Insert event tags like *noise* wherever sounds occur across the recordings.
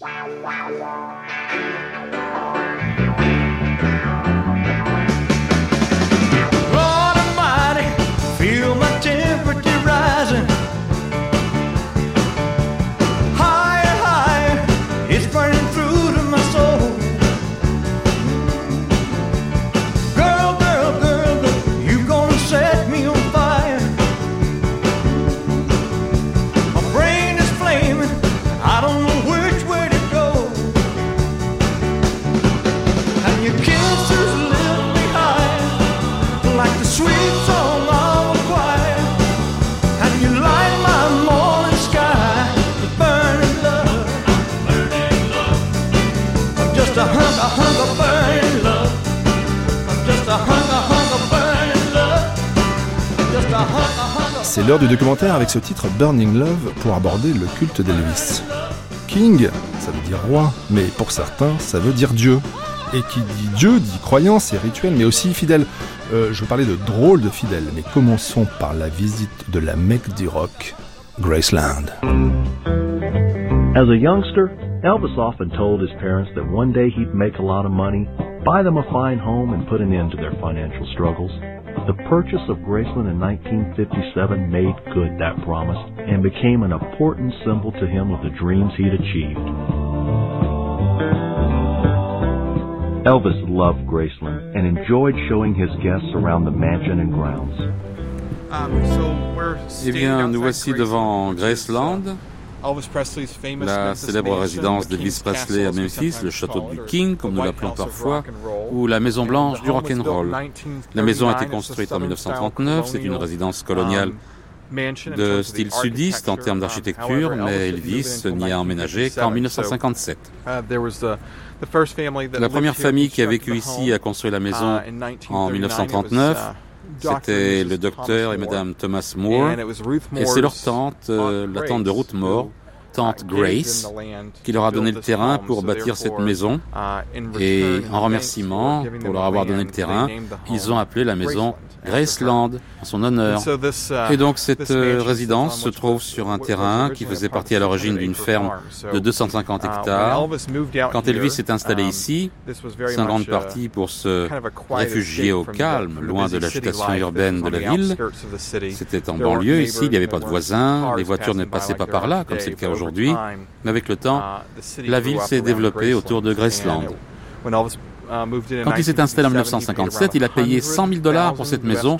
Wow, wow, wow. C'est l'heure du documentaire avec ce titre Burning Love pour aborder le culte d'Elvis. King, ça veut dire roi, mais pour certains, ça veut dire Dieu. Et qui dit Dieu dit croyance et rituel, mais aussi fidèle. Euh, je parler de drôle de fidèle, mais commençons par la visite de la Mecque du rock, Graceland. As a youngster, Elvis often told his parents that one day he'd make a lot of money, buy them a fine home, and put an end to their financial struggles. The purchase of Graceland in 1957 made good that promise and became an important symbol to him of the dreams he'd achieved. Elvis loved Graceland and enjoyed showing his guests around the mansion and grounds. Eh bien, nous voici devant Graceland, la célèbre résidence d'Elvis Presley à Memphis, le château du King, comme nous l'appelons parfois, ou la Maison Blanche du rock'n'roll. La maison a été construite en 1939, c'est une résidence coloniale de style sudiste en termes d'architecture, mais Elvis n'y a emménagé qu'en 1957. La première famille qui a vécu ici a construit la maison en 1939. C'était le docteur et Madame Thomas Moore, et c'est leur tante, euh, la tante de Ruth Moore, tante Grace, qui leur a donné le terrain pour bâtir cette maison. Et en remerciement pour leur avoir donné le terrain, ils ont appelé la maison Graceland en son honneur. Et donc cette euh, résidence se trouve sur un terrain qui faisait partie à l'origine d'une ferme de 250 hectares. Quand Elvis s'est installé ici, c'est en grande partie pour se réfugier au calme, loin de l'agitation urbaine de la ville. C'était en banlieue ici, il n'y avait pas de voisins, les voitures ne passaient pas par là, comme c'est le cas aujourd'hui. Mais avec le temps, la ville s'est développée autour de Graceland. Quand il s'est installé en 1957, il a payé 100 000 dollars pour cette maison,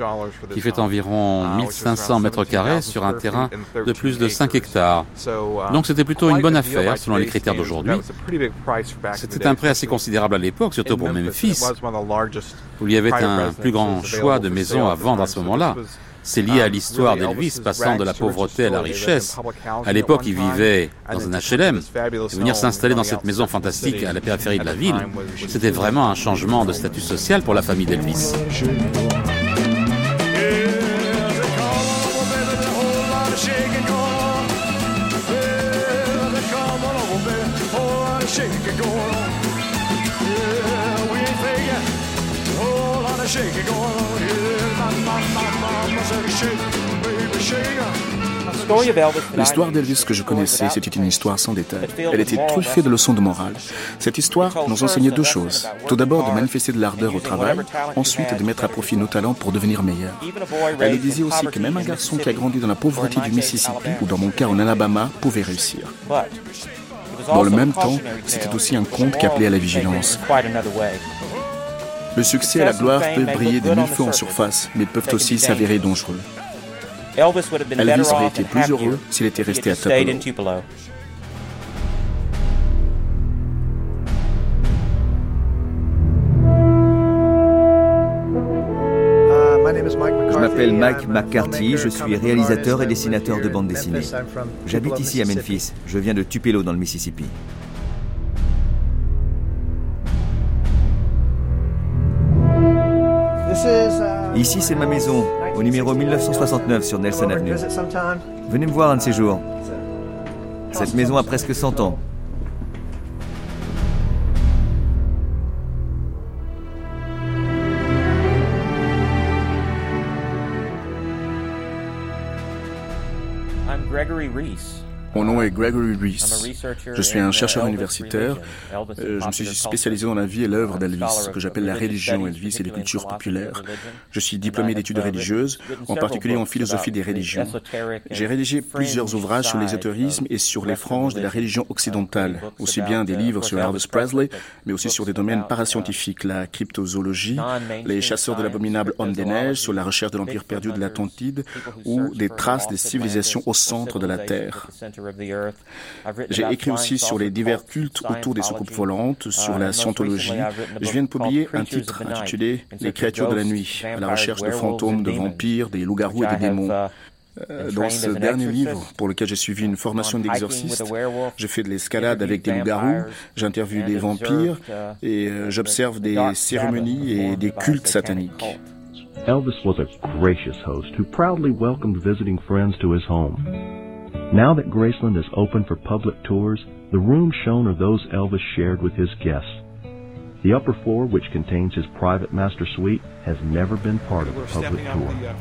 qui fait environ 1500 mètres carrés sur un terrain de plus de 5 hectares. Donc c'était plutôt une bonne affaire selon les critères d'aujourd'hui. C'était un prix assez considérable à l'époque, surtout pour Memphis, où il y avait un plus grand choix de maisons à vendre à ce moment-là. C'est lié à l'histoire d'Elvis passant de la pauvreté à la richesse. À l'époque, il vivait dans un HLM. Et venir s'installer dans cette maison fantastique à la périphérie de la ville, c'était vraiment un changement de statut social pour la famille d'Elvis. L'histoire d'Elvis que je connaissais, c'était une histoire sans détail. Elle était truffée de leçons de morale. Cette histoire nous enseignait deux choses. Tout d'abord, de manifester de l'ardeur au travail, ensuite de mettre à profit nos talents pour devenir meilleurs. Elle disait aussi que même un garçon qui a grandi dans la pauvreté du Mississippi, ou dans mon cas en Alabama, pouvait réussir. Dans le même temps, c'était aussi un conte qui appelait à la vigilance. Le succès et la gloire peuvent briller de mille feux en surface, mais peuvent aussi s'avérer dangereux. Elvis aurait été plus heureux s'il était resté à Tupelo. Je m'appelle Mike McCarthy, je suis réalisateur et dessinateur de bande dessinée. J'habite ici à Memphis, je viens de Tupelo dans le Mississippi. Ici c'est ma maison, au numéro 1969 sur Nelson Avenue. Venez me voir un de ces jours. Cette maison a presque 100 ans. Gregory Reese. Mon nom est Gregory Reese. Je suis un chercheur universitaire. Euh, je me suis spécialisé dans la vie et l'œuvre d'Elvis, ce que j'appelle la religion Elvis et les cultures populaires. Je suis diplômé d'études religieuses, en particulier en philosophie des religions. J'ai rédigé plusieurs ouvrages sur l'ésotérisme et sur les franges de la religion occidentale, aussi bien des livres sur Elvis Presley, mais aussi sur des domaines parascientifiques, la cryptozoologie, les chasseurs de l'abominable homme des neiges, sur la recherche de l'empire perdu de l'Atlantide ou des traces des civilisations au centre de la Terre. J'ai écrit aussi sur les divers cultes autour des soucoupes volantes, sur la scientologie. Je viens de publier un titre intitulé Les créatures de la nuit, à la recherche de fantômes, de vampires, des loups-garous et des démons. Euh, dans ce dernier livre, pour lequel j'ai suivi une formation d'exorciste, j'ai fait de l'escalade avec des loups-garous, j'interviewe des vampires et euh, j'observe des cérémonies et des cultes sataniques. Elvis was a gracious host who proudly welcomed visiting friends to his home. Now that Graceland is open for public tours, the rooms shown are those Elvis shared with his guests. The upper floor, which contains his private master suite,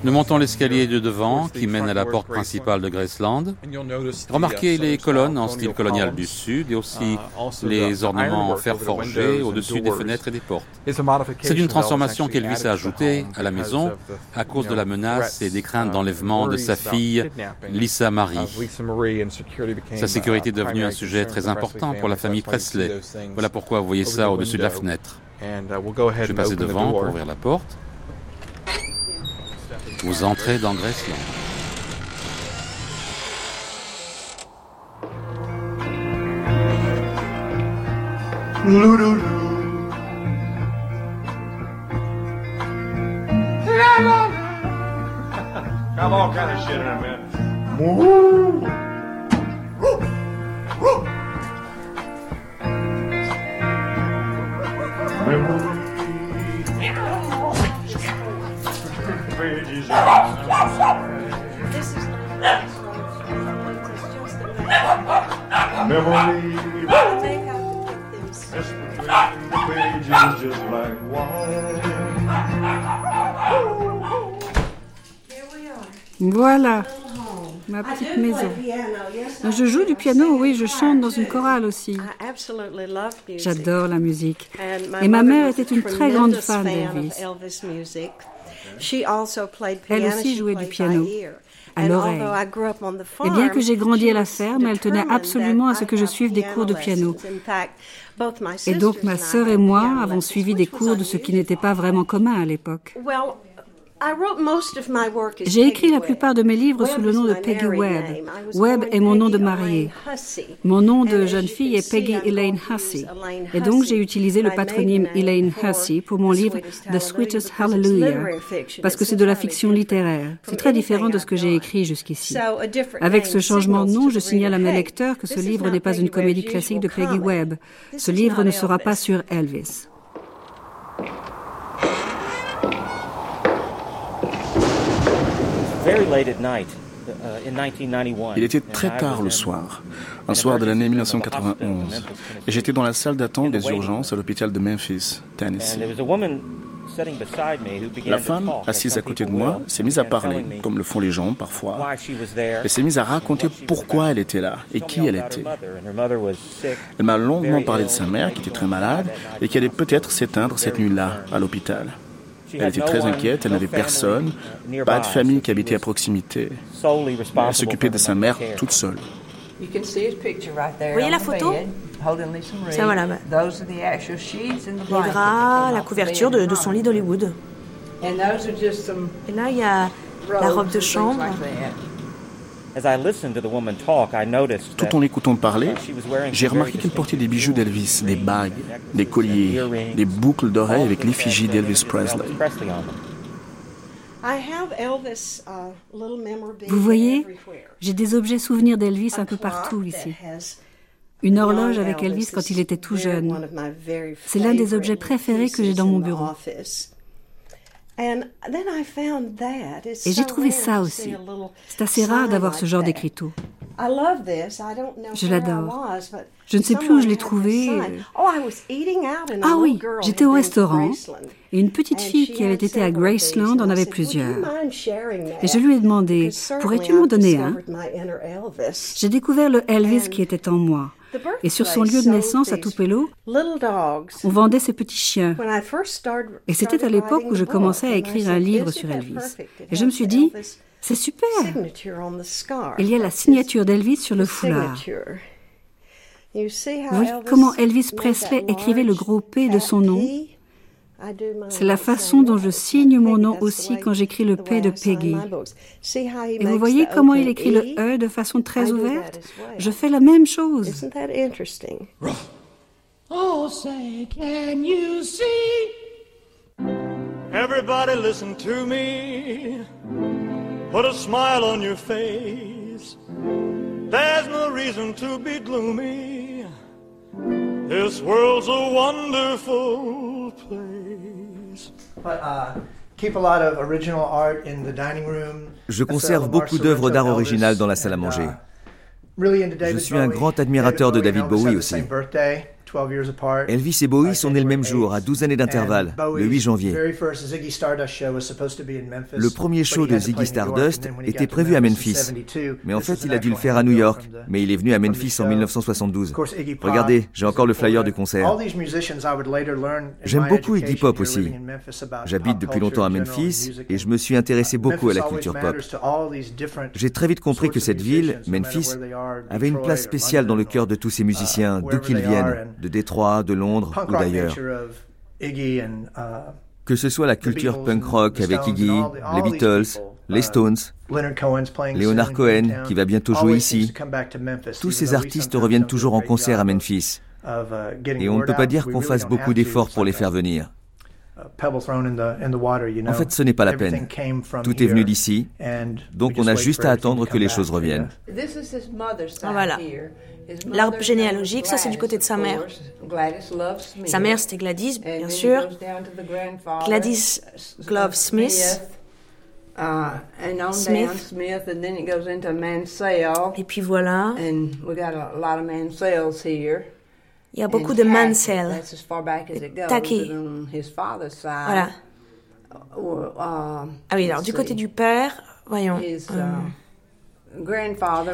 Nous montons l'escalier de devant qui mène à la porte principale de Graceland. Remarquez les colonnes en style colonial du sud et aussi uh, les ornements en fer forgé au-dessus des fenêtres et des portes. C'est une transformation qu'Elvis a ajoutée à la maison à cause de la menace et des craintes uh, d'enlèvement de sa fille Lisa Marie. Sa sécurité est devenue un sujet très important pour la famille Presley. Voilà pourquoi vous voyez ça au-dessus de la fenêtre. Uh, Je vais passer devant pour ouvrir la porte. Vous entrez dans Graceland. Have all kind of shit in This is not it's just. Memory. To the pages just. Here we are. Voilà. Ma petite maison. Je joue du piano, oui, je chante dans une chorale aussi. J'adore la musique. Et ma mère était une très grande fan d'Elvis. Elle aussi jouait du piano à l'oreille. Et bien que j'ai grandi à la ferme, elle tenait absolument à ce que je suive des cours de piano. Et donc ma sœur et moi avons suivi des cours de ce qui n'était pas vraiment commun à l'époque. J'ai écrit la plupart de mes livres sous le nom de Peggy Webb. Webb est mon nom de mariée. Mon nom de jeune fille est Peggy Elaine Hussey. Et donc j'ai utilisé le patronyme Elaine Hussey pour mon livre The Sweetest Hallelujah, parce que c'est de la fiction littéraire. C'est très différent de ce que j'ai écrit jusqu'ici. Avec ce changement de nom, je signale à mes lecteurs que ce livre n'est pas une comédie classique de Peggy Webb. Ce livre ne sera pas sur Elvis. Il était très tard le soir, un soir de l'année 1991, et j'étais dans la salle d'attente des urgences à l'hôpital de Memphis, Tennessee. La femme, assise à côté de moi, s'est mise à parler, comme le font les gens parfois. Elle s'est mise à raconter pourquoi elle était là et qui elle était. Elle m'a longuement parlé de sa mère, qui était très malade, et qui allait peut-être s'éteindre cette nuit-là, à l'hôpital. Elle était très inquiète, elle n'avait personne, pas de famille qui habitait à proximité. Elle s'occupait de sa mère toute seule. Vous voyez la photo? Ça voilà. Les draps, la couverture de, de son lit d'Hollywood. Et là, il y a la robe de chambre. Tout en l'écoutant parler, j'ai remarqué qu'elle portait des bijoux d'Elvis, des bagues, des colliers, des boucles d'oreilles avec l'effigie d'Elvis Presley. Vous voyez, j'ai des objets souvenirs d'Elvis un peu partout ici. Une horloge avec Elvis quand il était tout jeune. C'est l'un des objets préférés que j'ai dans mon bureau. Et j'ai trouvé ça aussi. C'est assez rare d'avoir ce genre d'écriteau. Je l'adore. Je ne sais plus où je l'ai trouvé. Oh, ah oui, j'étais au restaurant et une petite fille qui avait été à Graceland en avait plusieurs. Et je lui ai demandé, pourrais-tu m'en donner un? J'ai découvert le Elvis qui était en moi. Et sur son lieu de naissance à Tupelo, on vendait ces petits chiens. Et c'était à l'époque où je commençais à écrire un livre sur Elvis. Et je me suis dit, c'est super. Il y a la signature d'Elvis sur le foulard. Vous voyez comment Elvis Presley écrivait le gros P de son nom? c'est la façon dont je signe mon nom aussi quand j'écris le P de Peggy. Et vous voyez comment il écrit le E de façon très ouverte? Je fais la même chose. Oh, say, can you see? Everybody listen to me. Put a smile on your face. There's no reason to be gloomy. This world's a wonderful place. Uh, Je conserve beaucoup d'œuvres d'art originales dans la salle à manger. Uh, Je suis un grand admirateur de David Bowie aussi. Elvis et Bowie sont nés le même jour, à 12 années d'intervalle, le 8 janvier. Le premier show de Ziggy Stardust était prévu à Memphis, mais en fait il a dû le faire à New York, mais il est venu à Memphis en 1972. Regardez, j'ai encore le flyer du concert. J'aime beaucoup Iggy Pop aussi. J'habite depuis longtemps à Memphis et je me suis intéressé beaucoup à la culture pop. J'ai très vite compris que cette ville, Memphis, avait une place spéciale dans le cœur de tous ces musiciens, d'où qu'ils viennent de Détroit, de Londres ou d'ailleurs. Uh, que ce soit la culture punk rock avec Iggy, les Beatles, les uh, Stones, Leonard Cohen qui va bientôt jouer ici, tous ces artistes reviennent toujours en concert à Memphis. Uh, Et on ne peut pas dire qu'on fasse beaucoup d'efforts pour les faire venir. En fait, ce n'est pas la peine. Tout est venu d'ici, donc on a juste à attendre que les choses reviennent. Voilà. L'arbre généalogique, ça c'est du côté de sa mère. Sa mère c'était Gladys, bien sûr. Gladys Glove Smith. Smith. Et puis voilà. Il y a beaucoup de Mansell. Taki. Voilà. Ah oui, alors du côté du père, voyons.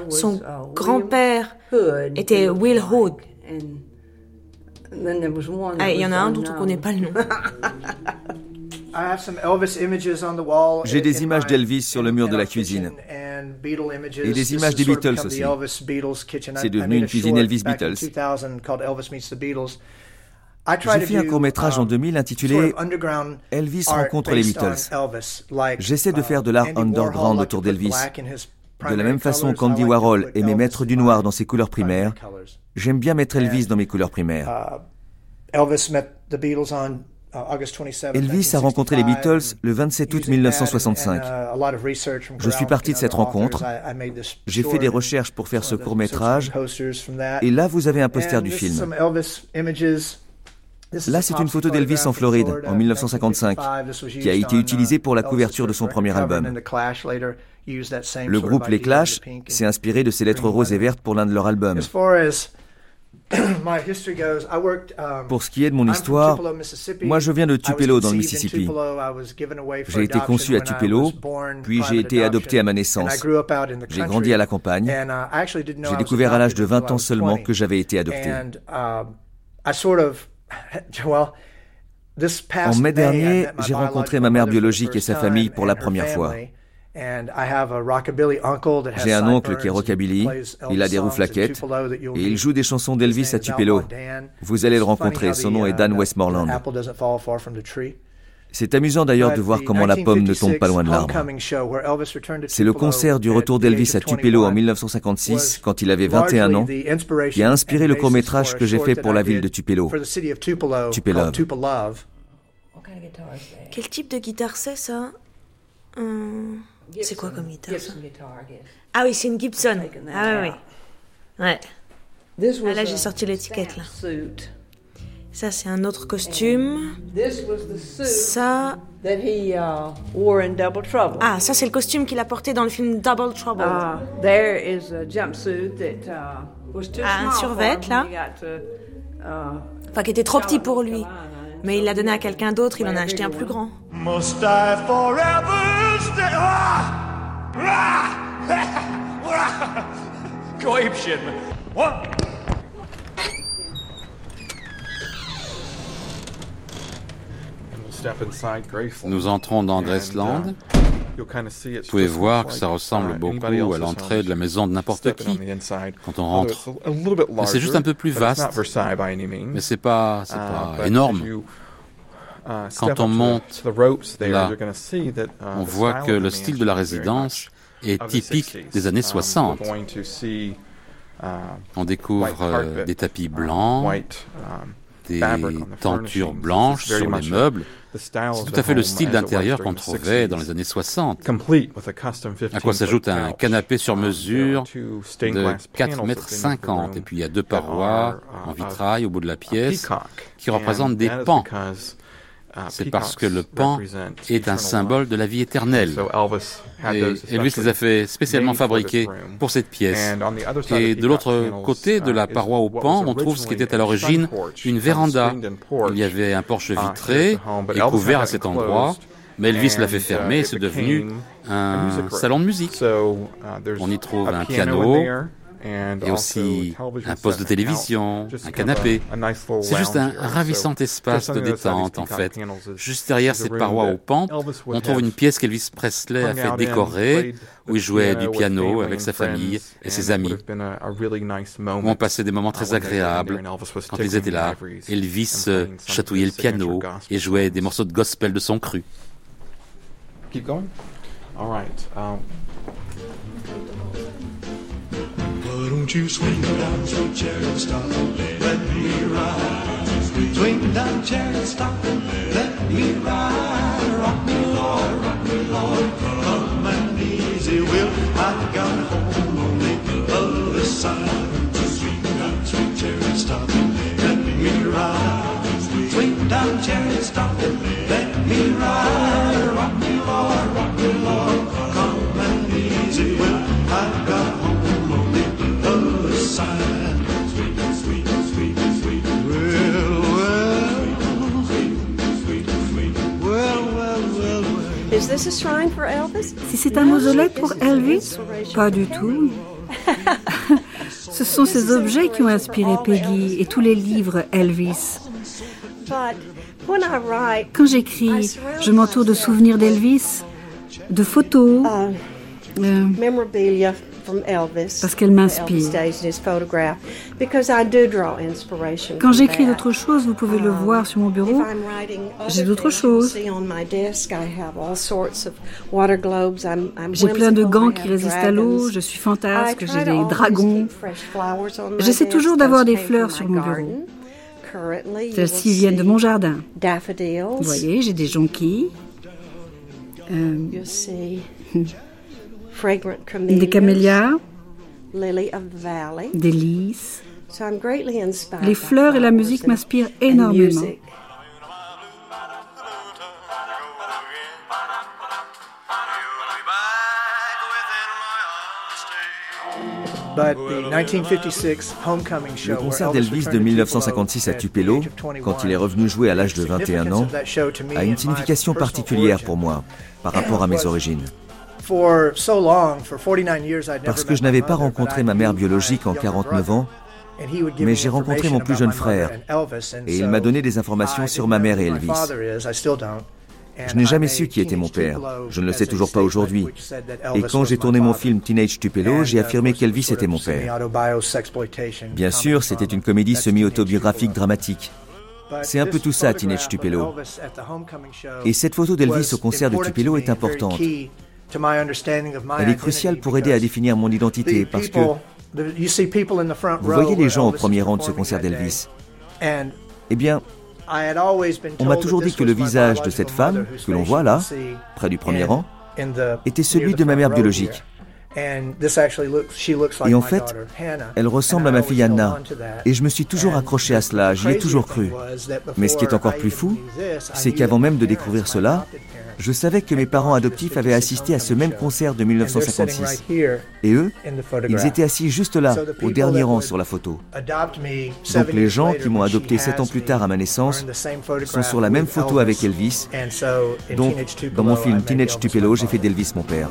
Son grand-père était Will Hood. Ah, il y en a un dont on ne connaît pas le nom. *laughs* J'ai des images d'Elvis sur le mur de la cuisine. Et des images des Beatles aussi. C'est devenu une cuisine Elvis Beatles. J'ai fait un court métrage en 2000 um, intitulé Elvis rencontre les Beatles. J'essaie de faire de l'art uh, underground autour d'Elvis de la même façon qu'Andy Warhol aimait mettre du noir dans ses couleurs primaires, j'aime bien mettre Elvis dans mes couleurs primaires. Uh, Elvis a rencontré les Beatles le 27 août 1965. Uh, Je suis parti de cette rencontre. J'ai fait des recherches pour faire ce court métrage. Et là, vous avez un poster du film. Là, c'est une photo d'Elvis en Floride en 1955, qui a été utilisée pour la couverture de son premier album. Le groupe Les Clash s'est inspiré de ces lettres roses et vertes pour l'un de leurs albums. *coughs* Pour ce qui est de mon histoire, moi je viens de Tupelo dans le Mississippi. J'ai été conçu à Tupelo, puis j'ai été adopté à ma naissance. J'ai grandi à la campagne. Uh, j'ai découvert à l'âge de 20 ans seulement que j'avais été adopté. *laughs* En mai dernier, j'ai rencontré ma mère biologique et sa famille pour la première fois. J'ai un oncle qui est rockabilly, il a des rouflaquettes et il joue des chansons d'Elvis à Tupelo. Vous allez le rencontrer, son nom est Dan uh, Westmoreland. C'est amusant d'ailleurs de voir comment la pomme ne tombe pas loin de l'arbre. C'est le concert du retour d'Elvis à Tupelo en 1956, quand il avait 21 ans, qui a inspiré le court-métrage que j'ai fait pour la ville de Tupelo, Tupelo. Quel type de guitare c'est ça? Hum, C'est quoi comme guitare ça? Ah oui, c'est une Gibson. Ah oui, oui. Ouais. Ah, là, j'ai sorti l'étiquette là. Ça, c'est un autre costume. Ça, Uh, ah, ça c'est le costume qu'il a porté dans le film Double Trouble. Uh, ah, un survêt là. Enfin, qui était trop petit pour lui. Mais il l'a donné à quelqu'un d'autre, il en a acheté un plus grand. *laughs* Nous entrons dans Graceland. Vous pouvez voir que ça ressemble beaucoup à l'entrée de la maison de n'importe qui quand on rentre. C'est juste un peu plus vaste, mais c'est pas, pas énorme. Quand on monte là, on voit que le style de la résidence est typique des années 60. On découvre des tapis blancs, des tentures blanches sur les meubles. C'est tout à fait le style d'intérieur qu'on trouvait dans les années 60. À quoi s'ajoute un canapé sur mesure de 4 mètres 50 et puis il y a deux parois en vitrail au bout de la pièce qui représentent des pans c'est parce que le pan est un symbole de la vie éternelle. Et Elvis les a fait spécialement fabriquer pour cette pièce. Et de l'autre côté de la paroi au pan, on trouve ce qui était à l'origine une véranda. Il y avait un porche uh, vitré et couvert à cet endroit. Mais Elvis l'a fait fermer et c'est devenu un salon de musique. Uh, on y trouve un piano, et aussi un poste de télévision, un canapé. C'est juste un ravissant espace de détente en fait. Juste derrière ces parois aux pentes, on trouve une pièce qu'Elvis Presley a fait décorer, où il jouait du piano avec sa famille et ses amis, où on passait des moments très agréables quand ils étaient là. Elvis chatouillait le piano et jouait des morceaux de gospel de son cru. Keep going? All right. Won't you swing down, sweet cherry, stop let me ride? Swing down, cherry, stop let me ride. Rock me, Lord, rock me, Lord, come and easy will. I got home on the other side. Swing down, sweet cherry, stop let me ride. Swing down, cherry, stop let me ride. Rock me, Lord, rock me, Lord, come and easy will. Si c'est un mausolée pour Elvis, pas du tout. *laughs* Ce sont ces objets qui ont inspiré Peggy et tous les livres Elvis. Quand j'écris, je m'entoure de souvenirs d'Elvis, de photos, uh, euh, parce qu'elle m'inspire. Quand j'écris d'autres choses, vous pouvez le um, voir sur mon bureau, j'ai d'autres choses. J'ai plein de gants qui résistent à l'eau, je suis fantasque, j'ai des dragons. J'essaie toujours d'avoir des fleurs sur mon bureau. Celles-ci viennent de mon jardin. Vous voyez, j'ai des jonquilles. Euh, des camélias, des lys. Les fleurs et la musique m'inspirent énormément. Le concert d'Elvis de 1956 à Tupelo, quand il est revenu jouer à l'âge de 21 ans, a une signification particulière pour moi par rapport à mes origines. Parce que je n'avais pas rencontré ma mère biologique en 49 ans, mais j'ai rencontré mon plus jeune frère et il m'a donné des informations sur ma mère et Elvis. Je n'ai jamais su qui était mon père. Je ne le sais toujours pas aujourd'hui. Et quand j'ai tourné mon film Teenage Tupelo, j'ai affirmé qu'Elvis était mon père. Bien sûr, c'était une comédie semi-autobiographique dramatique. C'est un peu tout ça, Teenage Tupelo. Et cette photo d'Elvis au concert de Tupelo est importante. Elle est cruciale pour aider à définir mon identité parce que vous voyez les gens au premier rang de ce concert d'Elvis. Eh bien, on m'a toujours dit que le visage de cette femme, que l'on voit là, près du premier rang, était celui de ma mère biologique. Et en fait, elle ressemble à ma fille Anna. Et je me suis toujours accroché à cela, j'y ai toujours cru. Mais ce qui est encore plus fou, c'est qu'avant même de découvrir cela, Je savais que mes parents adoptifs avaient assisté à ce même concert de 1956. Et eux, ils étaient assis juste là, au dernier rang sur la photo. Donc les gens qui m'ont adopté sept ans plus tard à ma naissance sont sur la même photo avec Elvis. Donc, dans mon film Teenage Tupelo, j'ai fait d'Elvis mon père.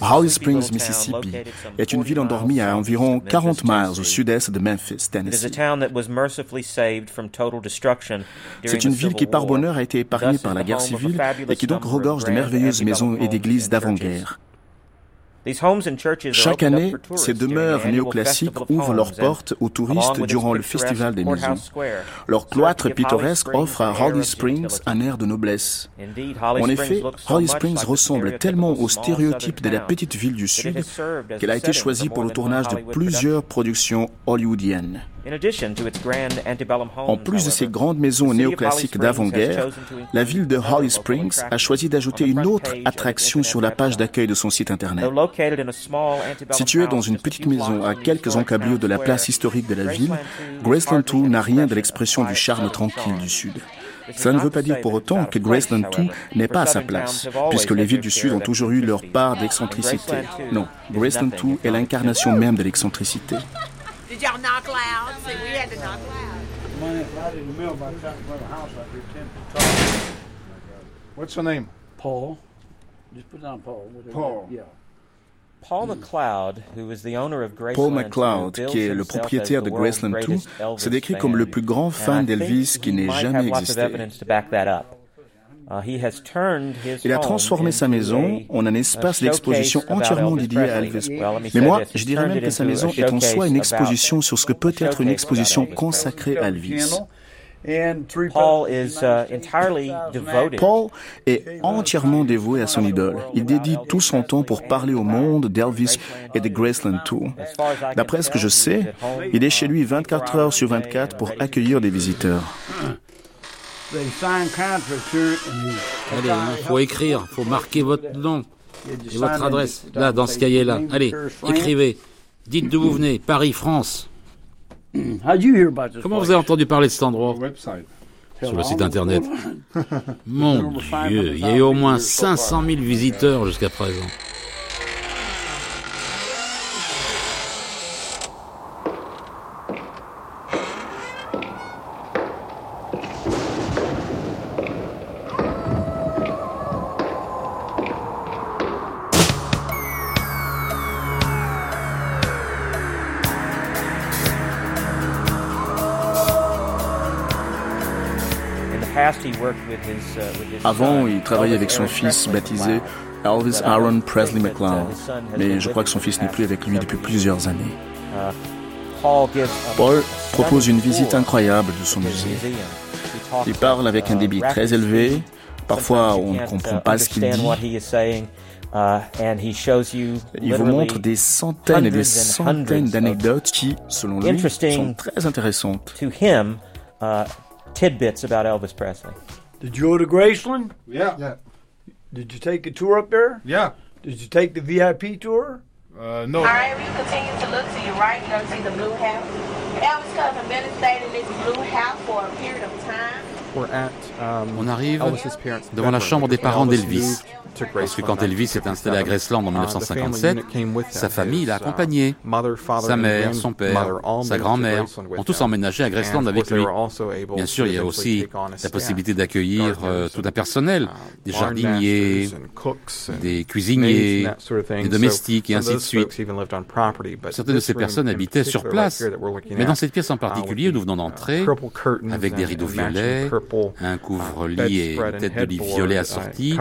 Holly Springs, Mississippi est une ville endormie à environ 40 miles au sud-est de Memphis, Tennessee. C'est une ville qui, par bonheur, a été épargnée par la guerre civile et qui donc regorge de merveilleuses maisons et d'églises d'avant-guerre. Chaque année, ces demeures néoclassiques ouvrent leurs portes aux touristes durant le Festival des Maisons. Leur cloître pittoresque offre à Holly Springs un air de noblesse. En effet, Holly Springs ressemble tellement au stéréotype de la petite ville du Sud qu'elle a été choisie pour le tournage de plusieurs productions hollywoodiennes. En plus de ces grandes maisons néoclassiques d'avant-guerre, la ville de Holly Springs a choisi d'ajouter une autre attraction sur la page d'accueil de son site Internet. Située dans une petite maison à quelques encablures de la place historique de la ville, Graceland 2 n'a rien de l'expression du charme tranquille du Sud. Ça ne veut pas dire pour autant que Graceland 2 n'est pas à sa place, puisque les villes du Sud ont toujours eu leur part d'excentricité. Non, Graceland 2 est l'incarnation *laughs* même de l'excentricité. Did y'all knock loud? See, we had to knock loud. Right in the middle by the time the house out there, What's her name? Paul. Just put down Paul. Paul. Yeah. Paul McLeod, Paul McLeod, qui est le propriétaire de Graceland 2, se décrit comme le plus grand fan d'Elvis qui n'ait jamais existé. Uh, Il a transformé sa maison en un espace d'exposition entièrement dédié à Elvis. Mais moi, je dirais même que sa maison est en soi une exposition sur ce que peut être une exposition consacrée à Elvis. Paul est entièrement dévoué à son idole. Il dédie tout son temps pour parler au monde d'Elvis et de Graceland 2. D'après ce que je sais, il est chez lui 24 heures sur 24 pour accueillir des visiteurs. Allez, il faut écrire, faut marquer votre nom et votre adresse, là, dans ce cahier-là. Allez, écrivez. Dites d'où vous venez, Paris, France. Comment vous avez entendu parler de cet endroit? Sur le site internet. *laughs* Mon Dieu, il y a eu au moins 500 000 visiteurs jusqu'à présent. Avant, il travaillait avec son fils baptisé Elvis Aaron Presley McLeod, mais je crois que son fils n'est plus avec lui depuis plusieurs années. Paul propose une visite incroyable de son musée. Il parle avec un débit très élevé, parfois on ne comprend pas ce qu'il dit. Il vous montre des centaines et des centaines d'anecdotes qui, selon lui, sont très intéressantes. Tidbits about Elvis Presley. Did you go to Graceland? Yeah. yeah. Did you take a tour up there? Yeah. Did you take the VIP tour? Uh, no. All right, we continue to look to your right. You're going to see the blue house. Elvis cousin been stayed in this blue house for a period of time. We're at um, On arrive devant la chambre des parents d'Elvis. Parce que quand Elvis s'est installé à Graceland en 1957, sa famille l'a accompagné. Sa mère, son père, sa grand-mère ont tous emménagé à Graceland avec lui. Bien sûr, il y a aussi la possibilité d'accueillir euh, tout un personnel, des jardiniers, des cuisiniers, des domestiques et ainsi de suite. Certaines de ces personnes habitaient sur place. Mais dans cette pièce en particulier, nous venons d'entrer avec des rideaux violets, un couvre-lit et une tête de lit violet assortie,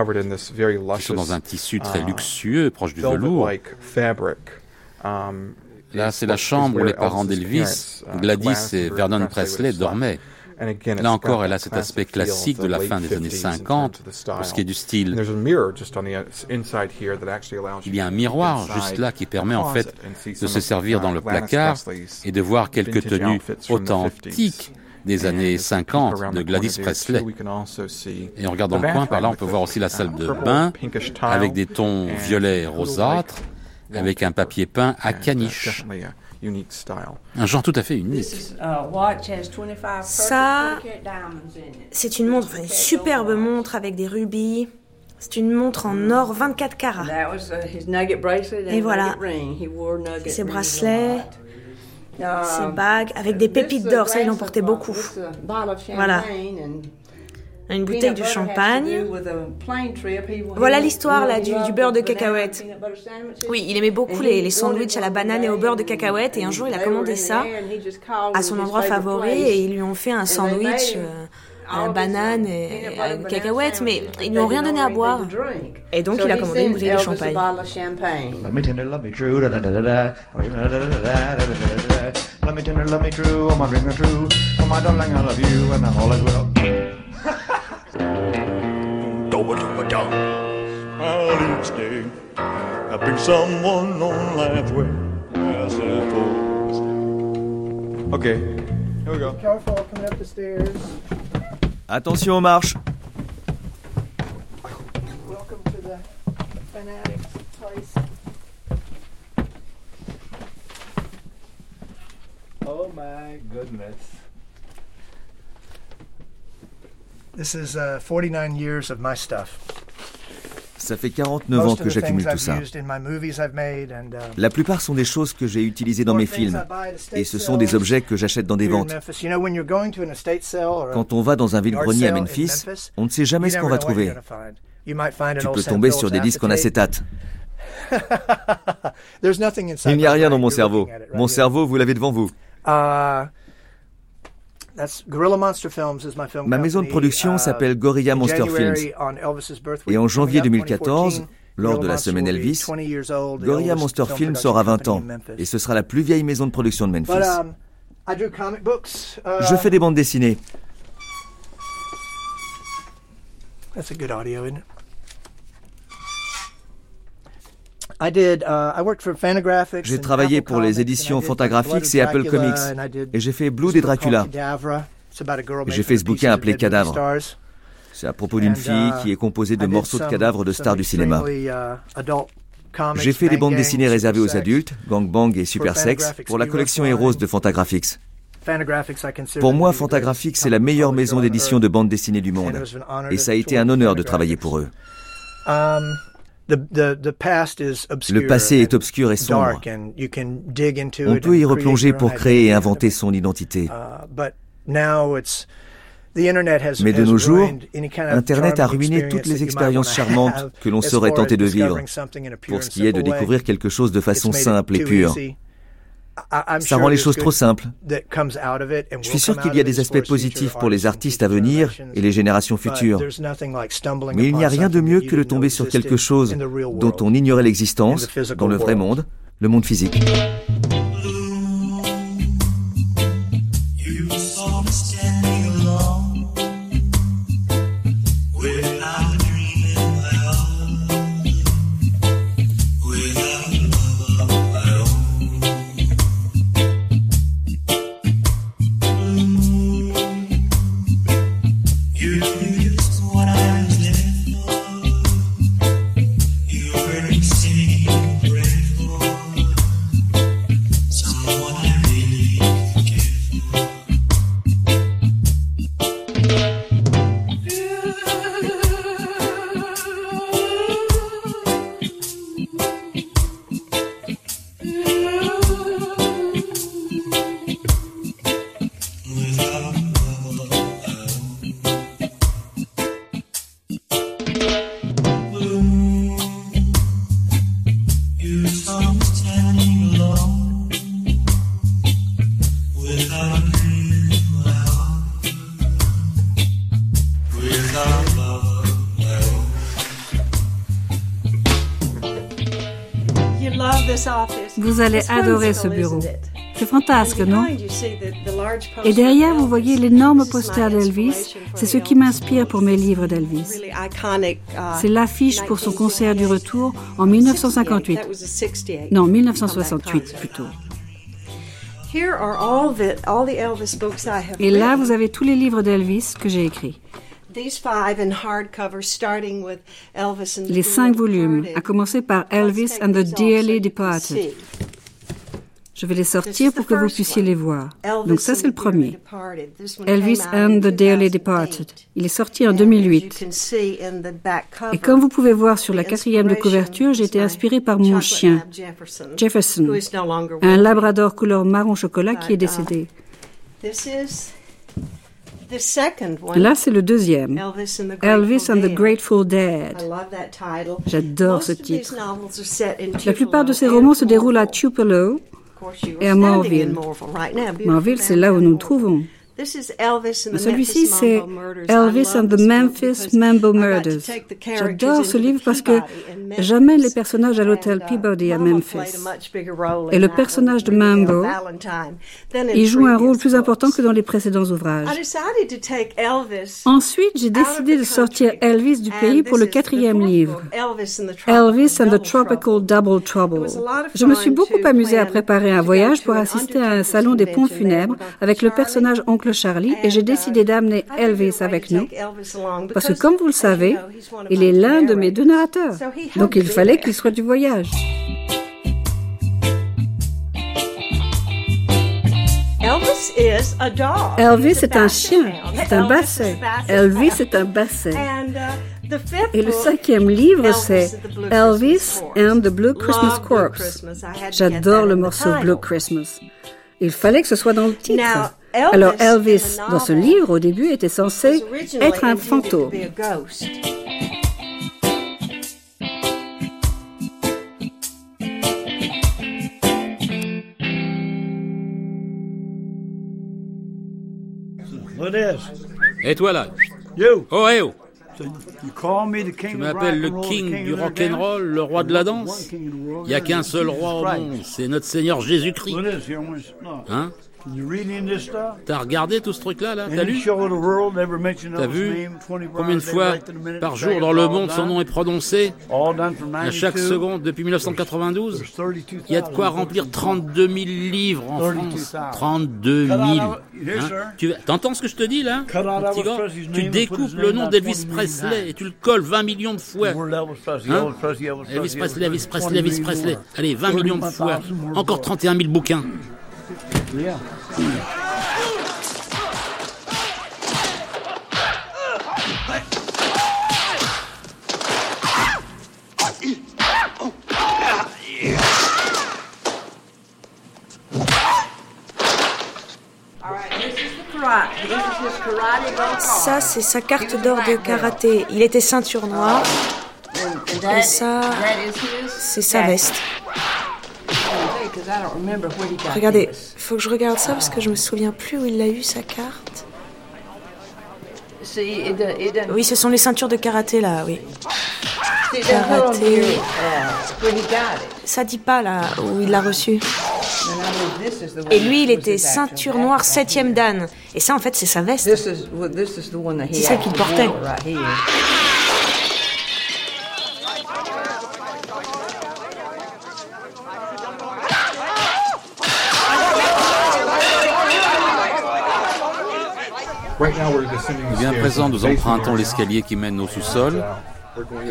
qui sont dans un tissu très luxueux, proche du velours. Là, c'est la chambre où les parents d'Elvis, Gladys et Vernon Presley dormaient. Là encore, elle a cet aspect classique de la fin des années 50 pour ce qui est du style. Il y a un miroir juste là qui permet en fait de se servir dans le placard et de voir quelques tenues authentiques des années 50 de Gladys Presley. Et en regardant le coin, par là, on peut voir aussi la salle de bain avec des tons violets rosâtres, avec un papier peint à caniche. Un genre tout à fait unique. Ça, c'est une montre, une superbe montre avec des rubis. C'est une montre en or 24 carats. Et voilà, ses bracelets, ses bagues avec des pépites d'or, ça il en portait beaucoup. Voilà une bouteille de champagne. Voilà l'histoire là du, beurre de cacahuète. Oui, il aimait beaucoup les, les sandwichs à la banane et au beurre de cacahuète et un jour il a commandé ça à son endroit favori et ils lui ont fait un sandwich euh, à la banane et à la cacahuète, mais ils lui ont rien donné à boire. Et donc il a commandé une bouteille de champagne. *laughs* Okay, here we go. Careful coming up the stairs. Attention aux marches. Welcome to the fanatics place. Oh my goodness. This is uh, 49 years of my stuff. Ça fait 49 ans que j'accumule tout ça. Um, La plupart sont des choses que j'ai utilisées dans mes films. Et ce sont des objets que j'achète dans des ventes. Quand on va dans un vide-grenier à Memphis, on ne sait jamais ce qu'on va trouver. Tu peux tomber sur des disques en acétate. *laughs* Il n'y a rien dans mon cerveau. Mon cerveau, vous l'avez devant vous. Uh, Ma maison de production uh, s'appelle Gorilla Monster Films. Et en janvier 2014, lors de la semaine Elvis, Gorilla Monster Films sera 20 ans. Et ce sera la plus vieille maison de production de Memphis. Um, Je fais des bandes dessinées. Uh, j'ai travaillé pour les éditions Fantagraphics et Apple Comics, et j'ai fait Blood et Dracula. J'ai fait ce bouquin appelé Cadavre. C'est à propos d'une fille uh, qui est composée de morceaux de cadavres de stars du cinéma. Uh, j'ai fait des bandes dessinées réservées aux adultes, Gang Bang et Super Sex, pour la collection Heroes de Fantagraphics. Pour moi, Fantagraphics est la meilleure maison d'édition de bandes dessinées du monde. Et ça a été un honneur de travailler pour eux. Le passé est obscur et sombre. On peut y replonger pour créer et inventer son identité. Uh, Mais de nos jours, Internet a ruiné toutes les expériences charmantes que l'on saurait tenter de vivre pour ce qui est de découvrir quelque chose de façon simple et pure. Ça rend les choses trop simples. Je suis sûr qu'il y a des aspects positifs pour les artistes à venir et les générations futures. Mais il n'y a rien de mieux que de tomber sur quelque chose dont on ignorait l'existence dans le vrai monde, le monde physique. Ce bureau. C'est fantasque, non? Et derrière, vous voyez l'énorme poster d'Elvis. C'est ce qui m'inspire pour mes livres d'Elvis. C'est l'affiche pour son concert du retour en 1958. Non, 1968 plutôt. Et là, vous avez tous les livres d'Elvis que j'ai écrits. Les cinq volumes, à commencer par Elvis and the Dearly Departed. Je vais les sortir pour que vous puissiez les voir. Donc ça, c'est le premier. Elvis and the Dearly Departed. Il est sorti en 2008. Et comme vous pouvez voir sur la quatrième de couverture, j'ai été inspiré par mon chien, Jefferson, un labrador couleur marron chocolat qui est décédé. Là, c'est le deuxième. Elvis and the Grateful Dead. J'adore ce titre. La plupart de ces romans se déroulent à Tupelo, et à Morville. Morville, c'est là où nous nous trouvons. Celui-ci, c'est Elvis and the Memphis Mambo Murders. J'adore ce livre parce que j'amène les personnages à l'hôtel uh, Peabody à Memphis. Et le personnage de Mambo, il joue un rôle plus important que dans les précédents ouvrages. Ensuite, j'ai décidé de sortir Elvis du pays pour le quatrième livre, Elvis and the Tropical Double Trouble. Je me suis beaucoup amusée à préparer un voyage pour assister à un salon des pompes funèbres avec le personnage oncle Charlie et j'ai décidé d'amener Elvis avec nous parce que comme vous le savez, il est l'un de mes deux narrateurs. Donc il fallait qu'il soit du voyage. Elvis est un chien, c'est un basset. Elvis est un basset. Et le cinquième livre, c'est Elvis and the Blue Christmas Corpse. J'adore le morceau Blue Christmas. Il fallait que ce soit dans le titre. Alors Elvis, dans ce livre, au début, était censé être un fantôme. Et toi là? Oh, hey, oh. Tu m'appelles le king du rock'n'roll, le roi de la danse. Il n'y a qu'un seul roi au monde, c'est notre Seigneur Jésus-Christ. Hein? T'as regardé tout ce truc-là, là, T'as lu? T'as vu? combien de fois par jour dans le monde son nom est prononcé? À chaque seconde depuis 1992 Il y a de quoi remplir 32 000 livres en France. 32 000 hein? Tu entends ce que je te dis, là? Tu découpes le nom d'Elvis Presley et tu le colles 20 millions de fois. Hein? Elvis Presley, Elvis Presley, Elvis Presley. Allez, 20 millions de fois. Encore 31 000 bouquins. Ça, c'est sa carte d'or de karaté. Il était ceinture noire. Et ça, c'est sa veste. Regardez, faut que je regarde ça parce que je me souviens plus où il a eu sa carte. Oui, ce sont les ceintures de karaté là, oui. Karaté. Ça dit pas là où il l'a reçu. Et lui, il était ceinture noire septième dan. Et ça, en fait, c'est sa veste. C'est ça qu'il portait. Eh bien, à présent, nous empruntons l'escalier qui mène au sous-sol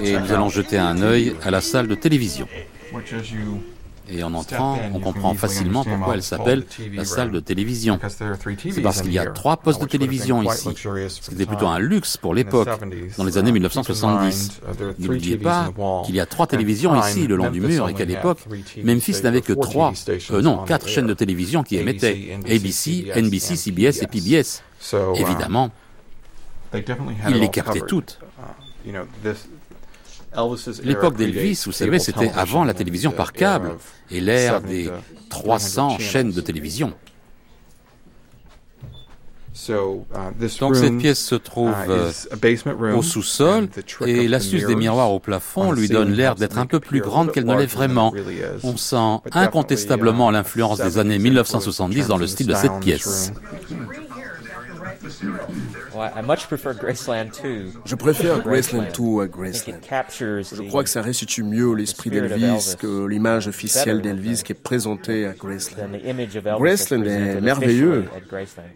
et nous allons jeter un œil à la salle de télévision. Et en entrant, on comprend facilement pourquoi elle s'appelle la salle de télévision. C'est parce qu'il y a trois postes de télévision ici, C'était plutôt un luxe pour l'époque, dans les années 1970. N'oubliez pas qu'il y a trois télévisions ici, le long du mur, et qu'à l'époque, Memphis n'avait que trois, euh, non, quatre chaînes de télévision qui émettaient ABC, NBC, CBS et PBS. Évidemment, ils les captaient toutes. L'époque d'Elvis, vous savez, c'était avant la télévision par câble et l'ère des 300 chaînes de télévision. Uh, Donc cette pièce se trouve uh, euh, au sous-sol et l'astuce des miroirs au plafond lui donne l'air d'être un peu plus grande qu'elle ne l'est vraiment. On sent incontestablement l'influence des années 1970 dans le style de cette pièce. Je préfère Graceland. 2 à Graceland. Je crois que ça restitue mieux l'esprit d'Elvis que l'image officielle d'Elvis qui est présentée à Graceland. Graceland est merveilleux,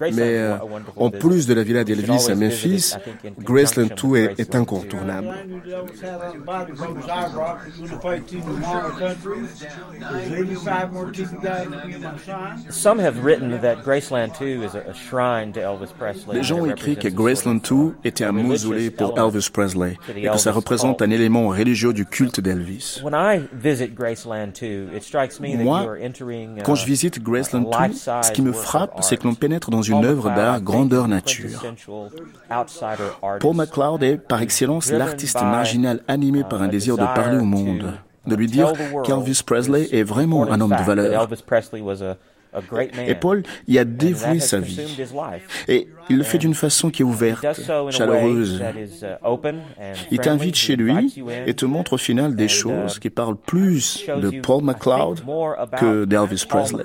mais euh, en plus de la villa d'Elvis à Memphis, Graceland 2 est, est incontournable. Les gens ont écrit que Graceland 2 était un mausolée pour Elvis Presley et que ça représente un élément religieux du culte d'Elvis. Moi, quand je visite Graceland 2, ce qui me frappe, c'est que l'on pénètre dans une œuvre d'art grandeur nature. Paul McLeod est par excellence l'artiste marginal animé par un désir de parler au monde, de lui dire qu'Elvis Presley est vraiment un homme de valeur. Et Paul y a dévoué sa vie. Et il le fait d'une façon qui est ouverte, chaleureuse. Uh, il t'invite chez lui et te montre au final des uh, choses qui parlent plus de Paul McLeod que d'Elvis Presley.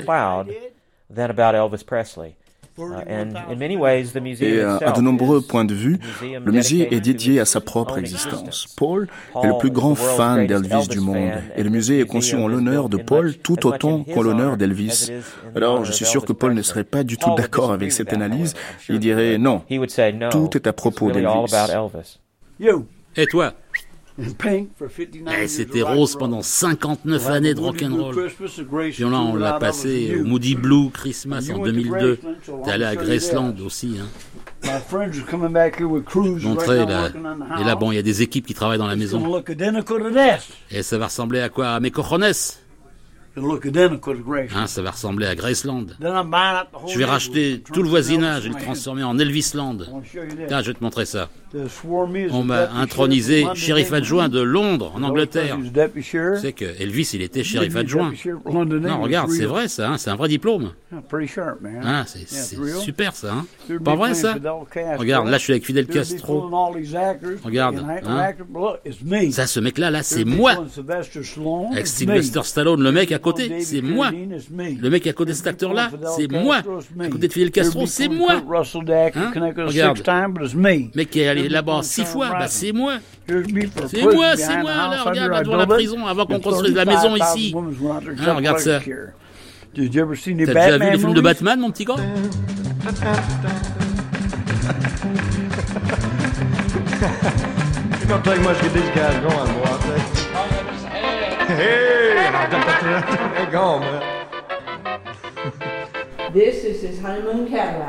Uh, Et euh, à de nombreux points de vue, le musée est dédié à sa propre existence. Paul est le plus grand fan d'Elvis du monde et le musée est conçu en l'honneur de Paul tout autant qu'en l'honneur d'Elvis. Alors je suis sûr que Paul ne serait pas du tout d'accord avec cette analyse. Il dirait non, tout est à propos d'Elvis. Et toi? C'était rose pendant 59 années de rock'n'roll. Puis là, on l'a passé au Moody Blue Christmas en 2002. T'es allé à Graceland aussi. Hein. Montrez là. Et là, bon, il y a des équipes qui travaillent dans la maison. Et ça va ressembler à quoi? À mes cojones Hein, ça va ressembler à Graceland. Je vais racheter tout le voisinage et le transformer en Elvisland. Tiens, je vais te montrer ça. On m'a intronisé shérif adjoint de Londres, en Angleterre. Tu sais que Elvis, il était shérif adjoint. Non, regarde, c'est vrai ça, hein, c'est un vrai diplôme. Ah, c'est super ça. Hein. Pas vrai ça? Regarde, là je suis avec Fidel Castro. Regarde. Hein. Ça, ce mec-là, là, c'est moi. Avec Sylvester Stallone, le mec à côté, c'est moi. Le mec à côté de cet acteur-là, c'est moi. À côté de Fidel Castro, c'est moi. Hein? Regarde. Le mec qui est allé là-bas six fois, bah, c'est moi. C'est moi, c'est moi. Là, regarde, là, devant la prison, avant qu'on construise la maison ici. Hein, regarde ça. T'as déjà vu les films de Batman, mon petit gars?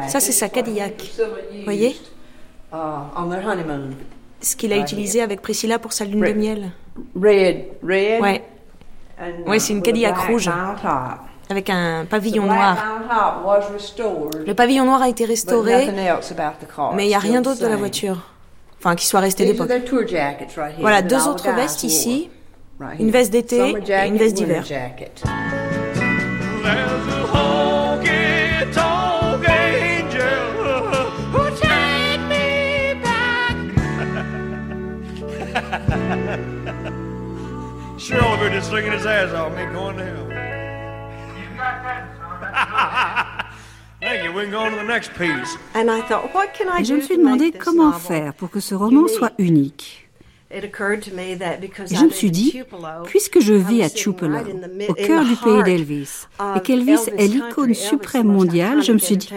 Ça, c'est sa Cadillac. Voyez? uh, Ce qu'il a utilisé avec Priscilla pour sa lune de miel. Red. Red. Ouais. Ouais, c'est une Cadillac rouge. Avec un pavillon noir. Le pavillon noir a été restauré, mais il n'y a rien d'autre de la voiture. Enfin, qui soit resté d'époque. Voilà, deux autres vestes ici. Une veste d'été et une veste d'hiver. *laughs* sure over just singing his ass off, me going to hell. Thank you. We can go on to the next piece. And I thought, what can I Et je me suis demandé comment faire pour que ce roman soit unique. Et je me suis dit, puisque je vis à Tupelo, au cœur du pays d'Elvis, et qu'Elvis est l'icône suprême mondiale, je me suis dit,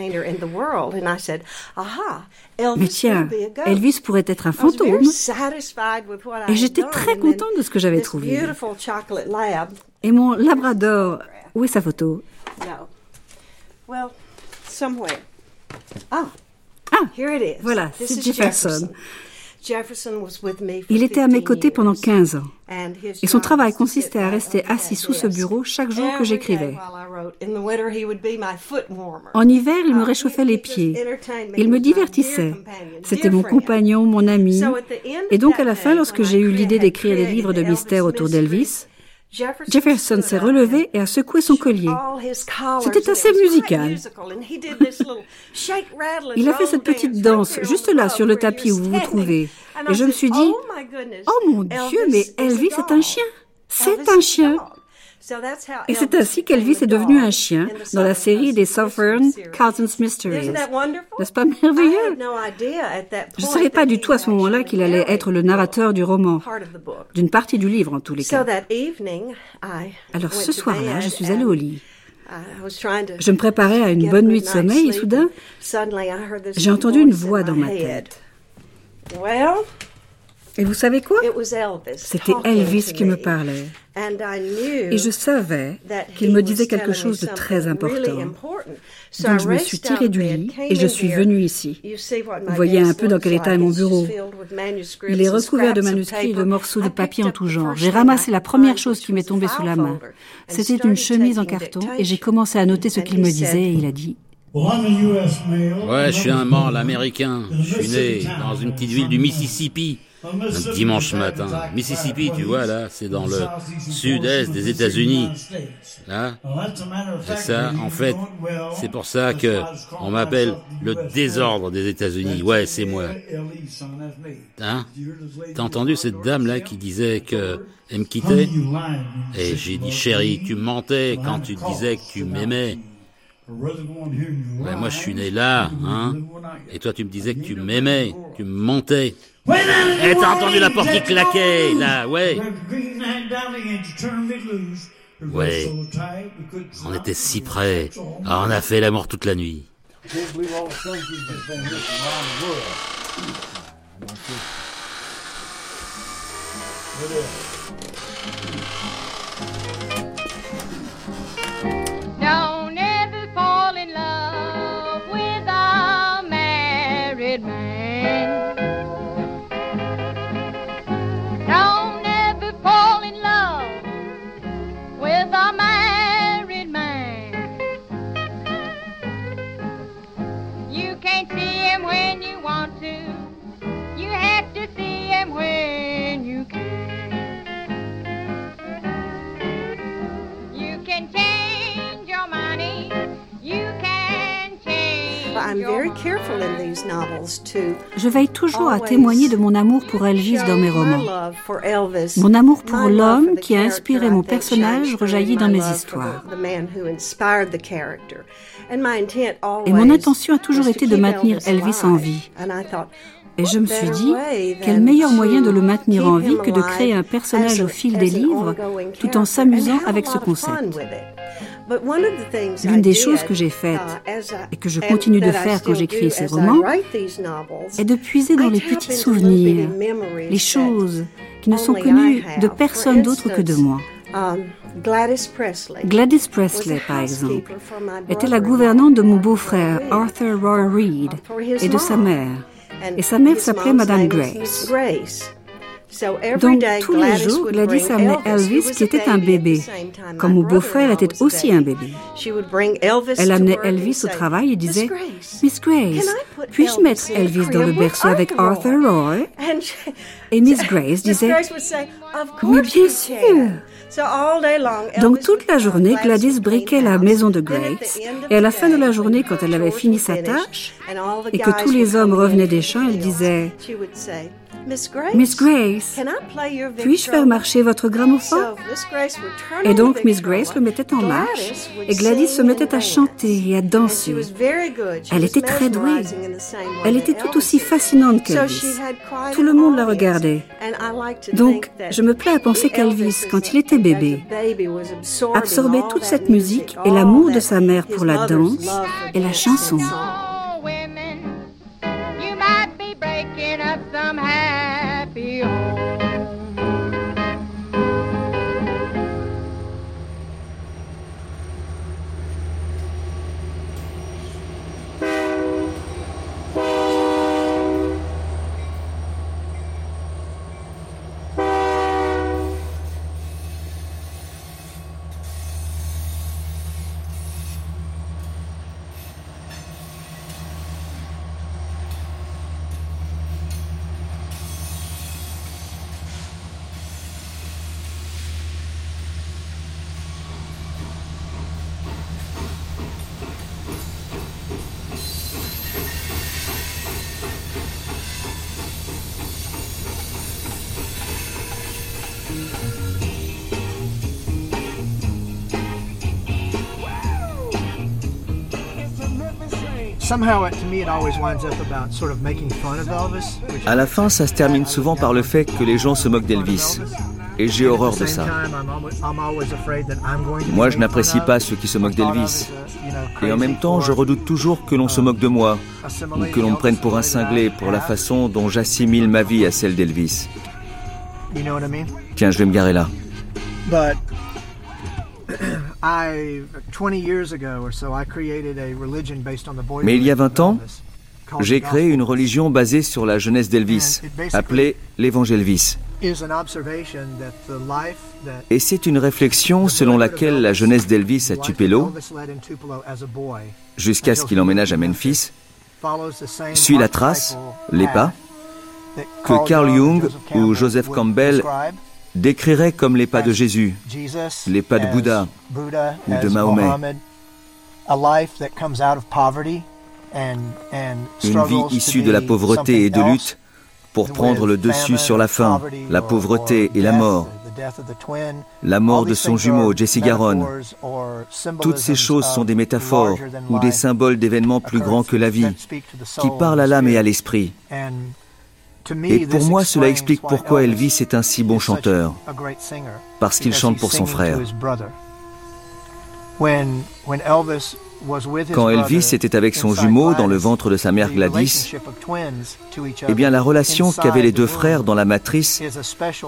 mais tiens, Elvis pourrait être un fantôme. Et j'étais très contente de ce que j'avais trouvé. Et mon Labrador, où est sa photo? Ah, ah voilà, c'est Jefferson. Il était à mes côtés pendant 15 ans. Et son travail consistait à rester assis sous ce bureau chaque jour que j'écrivais. En hiver, il me réchauffait les pieds. Il me divertissait. C'était mon compagnon, mon ami. Et donc à la fin, lorsque j'ai eu l'idée d'écrire des livres de mystère autour d'Elvis, Jefferson s'est relevé et a secoué son collier. C'était assez musical. *laughs* Il a fait cette petite danse juste là sur le tapis où vous vous trouvez. Et je me suis dit, oh, oh mon Dieu, mais Elvis est un chien. C'est un chien. Et c'est ainsi qu'Elvis est devenu un chien dans la série des Southern Cousins Mysteries. N'est-ce pas merveilleux? Je ne savais pas du tout à ce moment-là qu'il allait être le narrateur du roman, d'une partie du livre en tous les cas. Alors ce soir-là, je suis allée au lit. Je me préparais à une bonne nuit de sommeil et soudain, j'ai entendu une voix dans ma tête. Et vous savez quoi? C'était Elvis qui me parlait. Et je savais qu'il me disait quelque chose de très important. Donc je me suis tirée du lit et je suis venue ici. Vous voyez un peu dans quel état est mon bureau. Il est recouvert de manuscrits et de morceaux de papier en tout genre. J'ai ramassé la première chose qui m'est tombée sous la main. C'était une chemise en carton et j'ai commencé à noter ce qu'il me disait et il a dit Ouais, je suis un mâle américain. Je suis né dans une petite ville du Mississippi dimanche matin. Mississippi, tu vois, là, c'est dans le sud-est des États-Unis. Là, c'est ça, en fait, c'est pour ça que on m'appelle le désordre des États-Unis. Ouais, c'est moi. Hein? T'as entendu cette dame-là qui disait que elle me quittait? Et j'ai dit, chérie, tu mentais quand tu disais que tu m'aimais. Moi, je suis né là, hein. Et toi, tu me disais que tu m'aimais, tu me mentais. Eh, t'as entendu la porte qui claquait, là, ouais. Ouais. On était si près. Ah, on a fait l'amour toute la nuit. Je veille toujours à témoigner de mon amour pour Elvis dans mes romans. Mon amour pour l'homme qui a inspiré mon personnage rejaillit dans mes histoires. Et mon intention a toujours été de maintenir Elvis en vie. Et je me suis dit, quel meilleur moyen de le maintenir en vie que de créer un personnage au fil des livres tout en s'amusant avec ce concept. L'une des choses que j'ai faites uh, et que je continue de faire quand j'écris ces romans est de puiser dans les petits souvenirs, les choses qui ne sont connues de personne d'autre que de moi. Um, Gladys Presley, par exemple, était la gouvernante de mon beau-frère Arthur Roy Reed et de sa mère. Et sa mère s'appelait Madame Grace. Donc tous les jours, Gladys amenait Elvis qui était un bébé, comme mon beau-frère était aussi un bébé. Elle amenait Elvis au travail et disait Miss Grace, puis-je mettre Elvis dans le berceau avec Arthur Roy? *laughs* Et Miss *laughs* Grace disait Mais bien sûr. Donc toute la journée, Gladys briquait la maison de Grace. Et à la fin de la journée, quand elle avait fini sa tâche et que tous les hommes revenaient des champs, elle disait Miss Grace, puis-je faire marcher votre gramophone? Et donc Miss Grace le mettait en marche et Gladys se mettait à chanter et à danser. Elle était très douée. Elle était tout aussi fascinante qu'Elvis. Tout le monde la regardait. Donc je me plais à penser qu'Elvis, quand il était bébé, absorbait toute cette musique et l'amour de sa mère pour la danse et la chanson. somehow. À la fin, ça se termine souvent par le fait que les gens se moquent d'Elvis. Et j'ai horreur de ça. Moi, je n'apprécie pas ceux qui se moquent d'Elvis. Et en même temps, je redoute toujours que l'on se moque de moi, ou que l'on me prenne pour un cinglé pour la façon dont j'assimile ma vie à celle d'Elvis. Tiens, je vais me garer là. Mais il y a 20 ans, j'ai créé une religion basée sur la jeunesse d'Elvis, appelée l'Évangélvis. Et c'est une réflexion selon laquelle la jeunesse d'Elvis à Tupelo, jusqu'à ce qu'il emménage à Memphis, suit la trace, les pas, que Carl Jung ou Joseph Campbell décriraient comme les pas de Jésus, les pas de Bouddha ou de Mahomet. Une vie issue de la pauvreté et de lutte pour prendre le dessus sur la faim, la pauvreté et la mort. La mort de son jumeau, Jesse Garon. Toutes ces choses sont des métaphores ou des symboles d'événements plus grands que la vie, qui parlent à l'âme et à l'esprit. Et pour moi, cela explique pourquoi Elvis est un si bon chanteur, parce qu'il chante pour son frère. Quand Elvis était avec son jumeau dans le ventre de sa mère Gladys, eh bien la relation qu'avaient les deux frères dans la matrice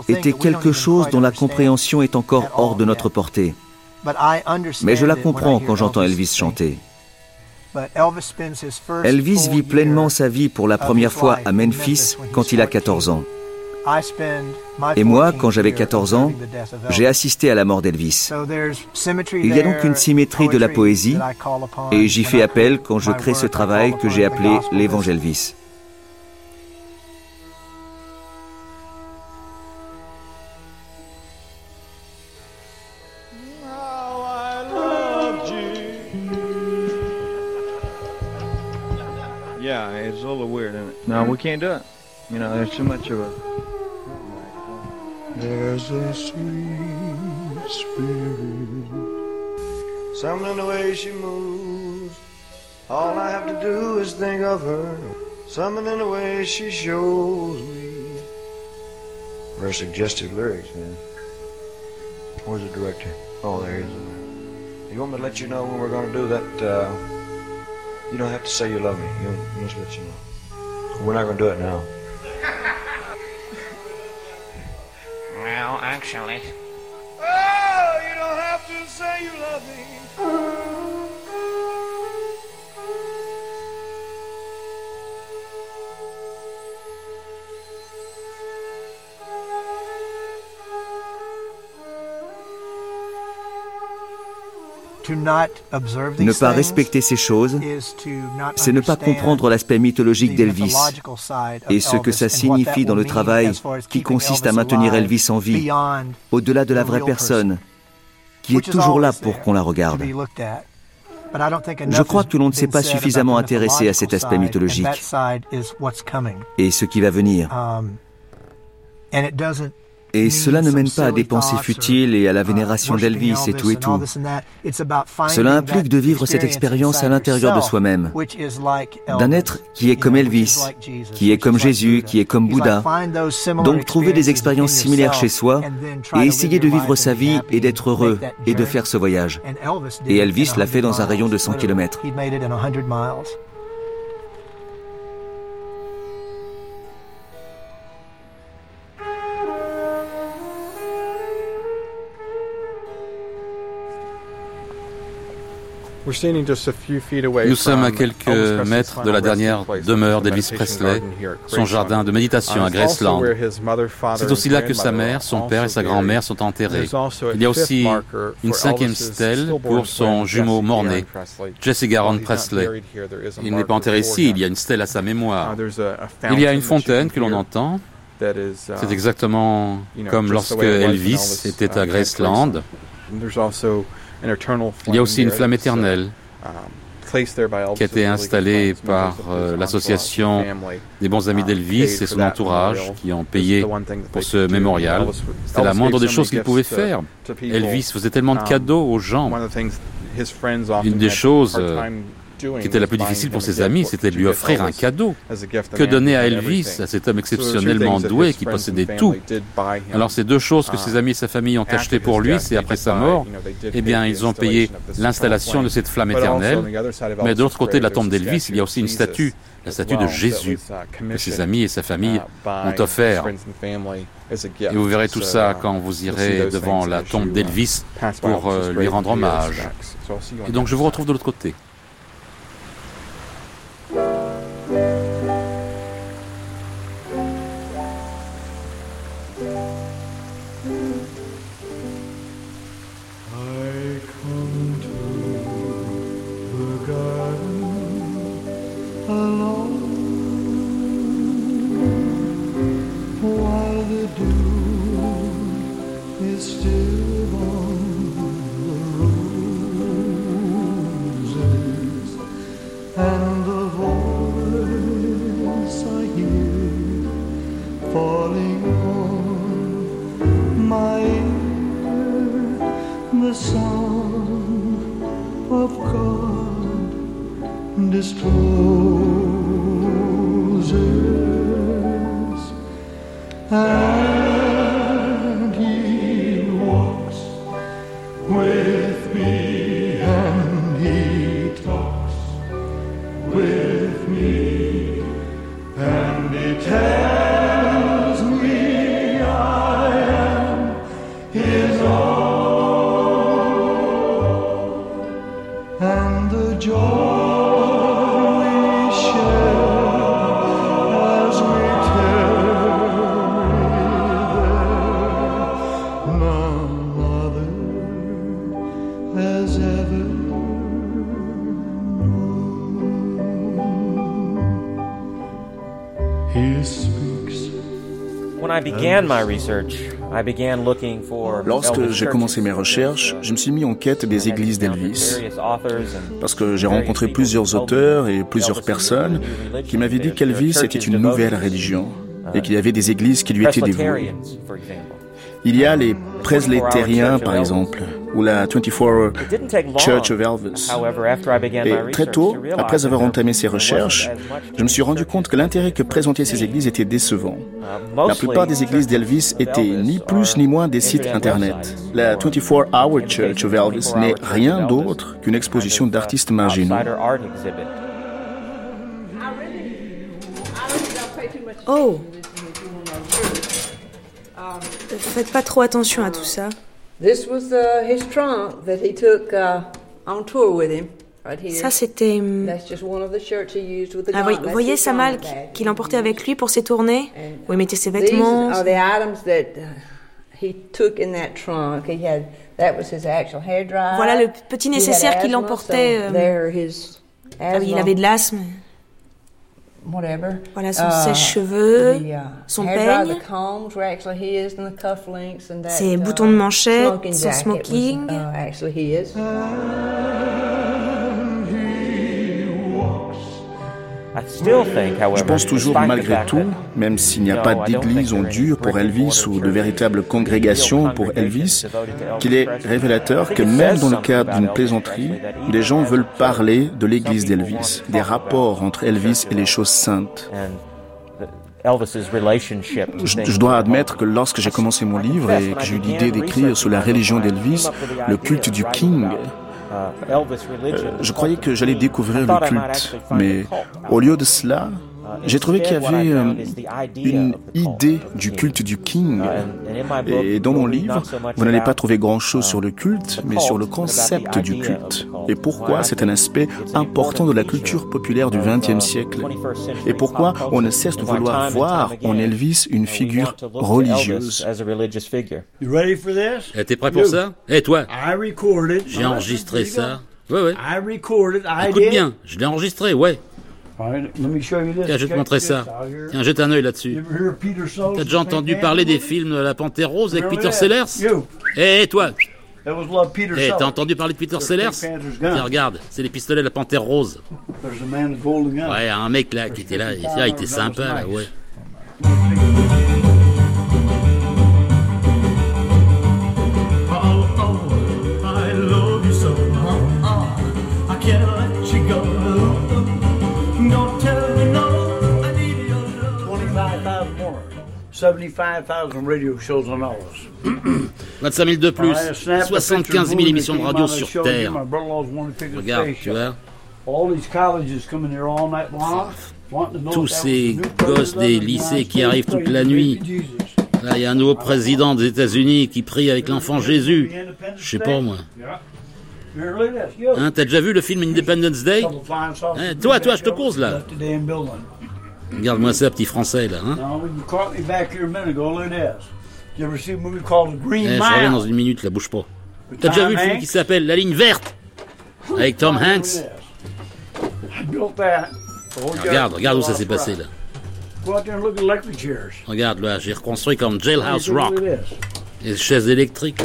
était quelque chose dont la compréhension est encore hors de notre portée. Mais je la comprends quand j'entends Elvis chanter. Elvis vit pleinement sa vie pour la première fois à Memphis quand il a 14 ans. Et moi, quand j'avais 14 ans, j'ai assisté à la mort d'Elvis. Il y a donc une symétrie de la poésie, et j'y fais appel quand je crée ce travail que j'ai appelé l'Évangélvis. We can't do it. You know, there's too much of a. There's a sweet spirit. Something in the way she moves. All I have to do is think of her. Something in the way she shows me. Very suggestive lyrics, man. Where's the director? Oh, there he is. You want me to let you know when we're going to do that? Uh, you don't have to say you love me. You, you just let you know. We're not going to do it now. well, actually. Oh, you don't have to say you love me. Ne pas respecter ces choses, c'est ne pas comprendre l'aspect mythologique d'Elvis et ce que ça signifie dans le travail qui consiste à maintenir Elvis en vie, au-delà de la vraie personne, qui est toujours là pour qu'on la regarde. Je crois que l'on ne s'est pas suffisamment intéressé à cet aspect mythologique et ce qui va venir. Et cela ne mène pas à des pensées futiles et à la vénération d'Elvis et tout et tout. Cela implique de vivre cette expérience à l'intérieur de soi-même, d'un être qui est comme Elvis, qui est comme Jésus, qui est comme Bouddha. Donc trouver des expériences similaires chez soi et essayer de vivre sa vie et d'être heureux et de faire ce voyage. Et Elvis l'a fait dans un rayon de 100 km. Nous sommes à quelques mètres de la dernière demeure d'Elvis Presley, son jardin de méditation à Graceland. C'est aussi là que sa mère, son père et sa grand-mère sont enterrés. Il y a aussi une cinquième stèle pour son jumeau mort-né, Jesse Garon Presley. Il n'est pas enterré ici, il y a une stèle à sa mémoire. Il y a une fontaine que l'on entend. C'est exactement comme lorsque Elvis était à Graceland. Il y a aussi une flamme éternelle um, qui a été installée par euh, l'association des bons amis um, d'Elvis et son entourage qui ont payé pour ce mémorial. C'était la moindre des choses qu'il pouvait faire. Elvis faisait tellement de um, cadeaux aux gens. Une des choses euh, qui était la plus difficile pour ses amis, c'était de lui offrir un cadeau. Que donner à Elvis, à cet homme exceptionnellement doué qui possédait tout Alors ces deux choses que ses amis et sa famille ont achetées pour lui, c'est après sa mort, eh bien ils ont payé l'installation de cette flamme éternelle. Mais de l'autre côté de la tombe d'Elvis, il y a aussi une statue, la statue de Jésus, que ses amis et sa famille ont offert. Et vous verrez tout ça quand vous irez devant la tombe d'Elvis pour euh, lui rendre hommage. Et donc je vous retrouve de l'autre côté. Thank you. the Son of God discloses. And Lorsque j'ai commencé mes recherches, je me suis mis en quête des églises d'Elvis, parce que j'ai rencontré plusieurs auteurs et plusieurs personnes qui m'avaient dit qu'Elvis était une nouvelle religion et qu'il y avait des églises qui lui étaient dévouées. Il y a les Presbytériens, par exemple, ou la 24 Church of Elvis. Et très tôt, après avoir entamé ces recherches, je me suis rendu compte que l'intérêt que présentaient ces églises était décevant. La plupart des églises d'Elvis étaient ni plus ni moins des sites Internet. La 24 Hour Church of Elvis n'est rien d'autre qu'une exposition d'artistes marginaux. Oh Faites pas trop attention à tout ça. Ça, c'était. Hum, ah, vous voyez sa malle qu'il emportait avec lui pour ses tournées, où il mettait ses vêtements. Voilà le petit nécessaire qu'il emportait. Euh, ah il avait de l'asthme. Voilà son uh, sèche-cheveux, uh, son peigne, ses boutons de manchette, son smoking. Je pense toujours, malgré tout, même s'il n'y a pas d'église en dur pour Elvis ou de véritable congrégation pour Elvis, qu'il est révélateur que même dans le cadre d'une plaisanterie, les gens veulent parler de l'église d'Elvis, des rapports entre Elvis et les choses saintes. Je, je, dois admettre que lorsque j'ai commencé mon livre et que j'ai eu l'idée d'écrire sur la religion d'Elvis, le culte du King, je croyais que j'allais découvrir le culte, mais au lieu de cela, j'ai trouvé qu'il y avait euh, une idée du culte du King. Et dans mon livre, vous n'allez pas trouver grand-chose sur le culte, mais sur le concept du culte. Et pourquoi c'est un aspect important de la culture populaire du XXe siècle. Et pourquoi on ne cesse de vouloir voir en Elvis une figure religieuse. Eh, t'es prêt pour ça? Eh toi J'ai enregistré ça. Ouais, ouais. Écoute bien, je l'ai enregistré, ouais. Tiens, je vais te montrer ça. Tiens, jette un œil là-dessus. T'as déjà entendu parler des films la Panthère Rose avec Peter Sellers? Eh, toi. Eh, t'as entendu parler de Peter Sellers? Tiens, regarde, c'est les pistolets de la Panthère Rose. Ouais, un mec là qui était là, il était sympa, là, ouais. 75 radio shows on ours. *clears throat* 25 000 de plus, 75 000 émissions de radio sur Terre. Regarde, tu vois. Tous ces gosses des lycées qui arrivent toute la nuit. Là, il y a un nouveau président des États-Unis qui prie avec l'enfant Jésus. Je sais pas, moi. Hein, t'as déjà vu le film Independence Day? Hein, Toi, toi, je te cause là. Regarde-moi ça, petit français là. Hein. Eh, je reviens dans une minute, là, bouge pas. T'as déjà vu le film qui s'appelle La ligne verte? Avec Tom Hanks? Regarde, regarde où ça s'est passé là. Regarde là, j'ai reconstruit comme Jailhouse Rock. Les chaises électriques.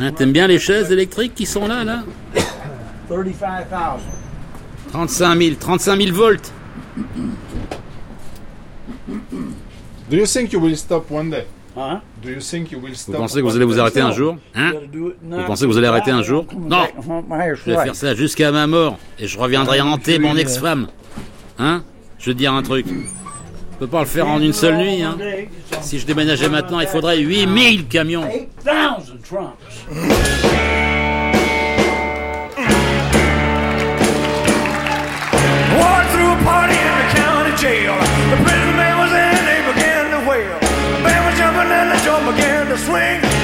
Hein, T'aimes bien les chaises électriques qui sont là, là? *coughs* 35 000, 35 000 volts. Do you think you will stop one day? Hein? Do you think you will stop vous pensez que vous allez vous arrêter un jour? Hein? Vous pensez que vous allez arrêter un jour? Non Je vais faire ça jusqu'à ma mort et je reviendrai hanter mon ex-femme. Hein? Je vais te dire un truc. Je peux pas le faire en une seule nuit. Hein. Si je déménageais maintenant, il faudrait 8000 camions. jail. The prison man was in, they began to wail. The band was jumping and the drum began to swing.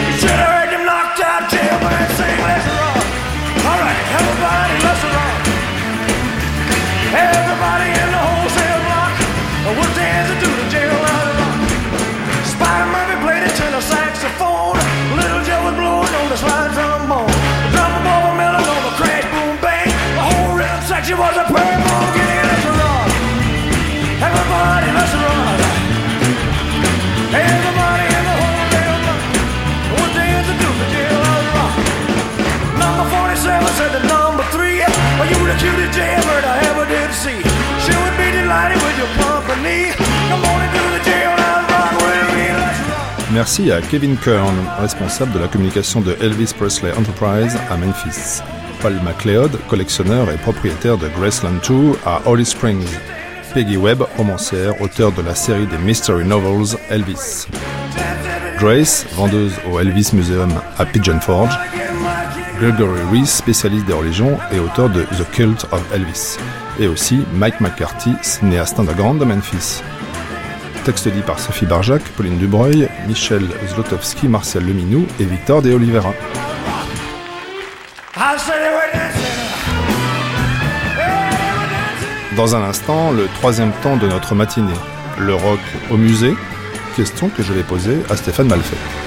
Merci à Kevin Kern, responsable de la communication de Elvis Presley Enterprise à Memphis. Paul McLeod, collectionneur et propriétaire de Graceland 2 à Holly Springs. Peggy Webb, romancière, auteur de la série des Mystery Novels Elvis. Grace, vendeuse au Elvis Museum à Pigeon Forge. Gregory Reese, spécialiste des religions et auteur de The Cult of Elvis. Et aussi Mike McCarthy, cinéaste underground de Memphis. Texte dit par Sophie Barjac, Pauline Dubreuil, Michel Zlotowski, Marcel Leminou et Victor De Oliveira. Dans un instant, le troisième temps de notre matinée, le rock au musée, question que je vais poser à Stéphane Malfait.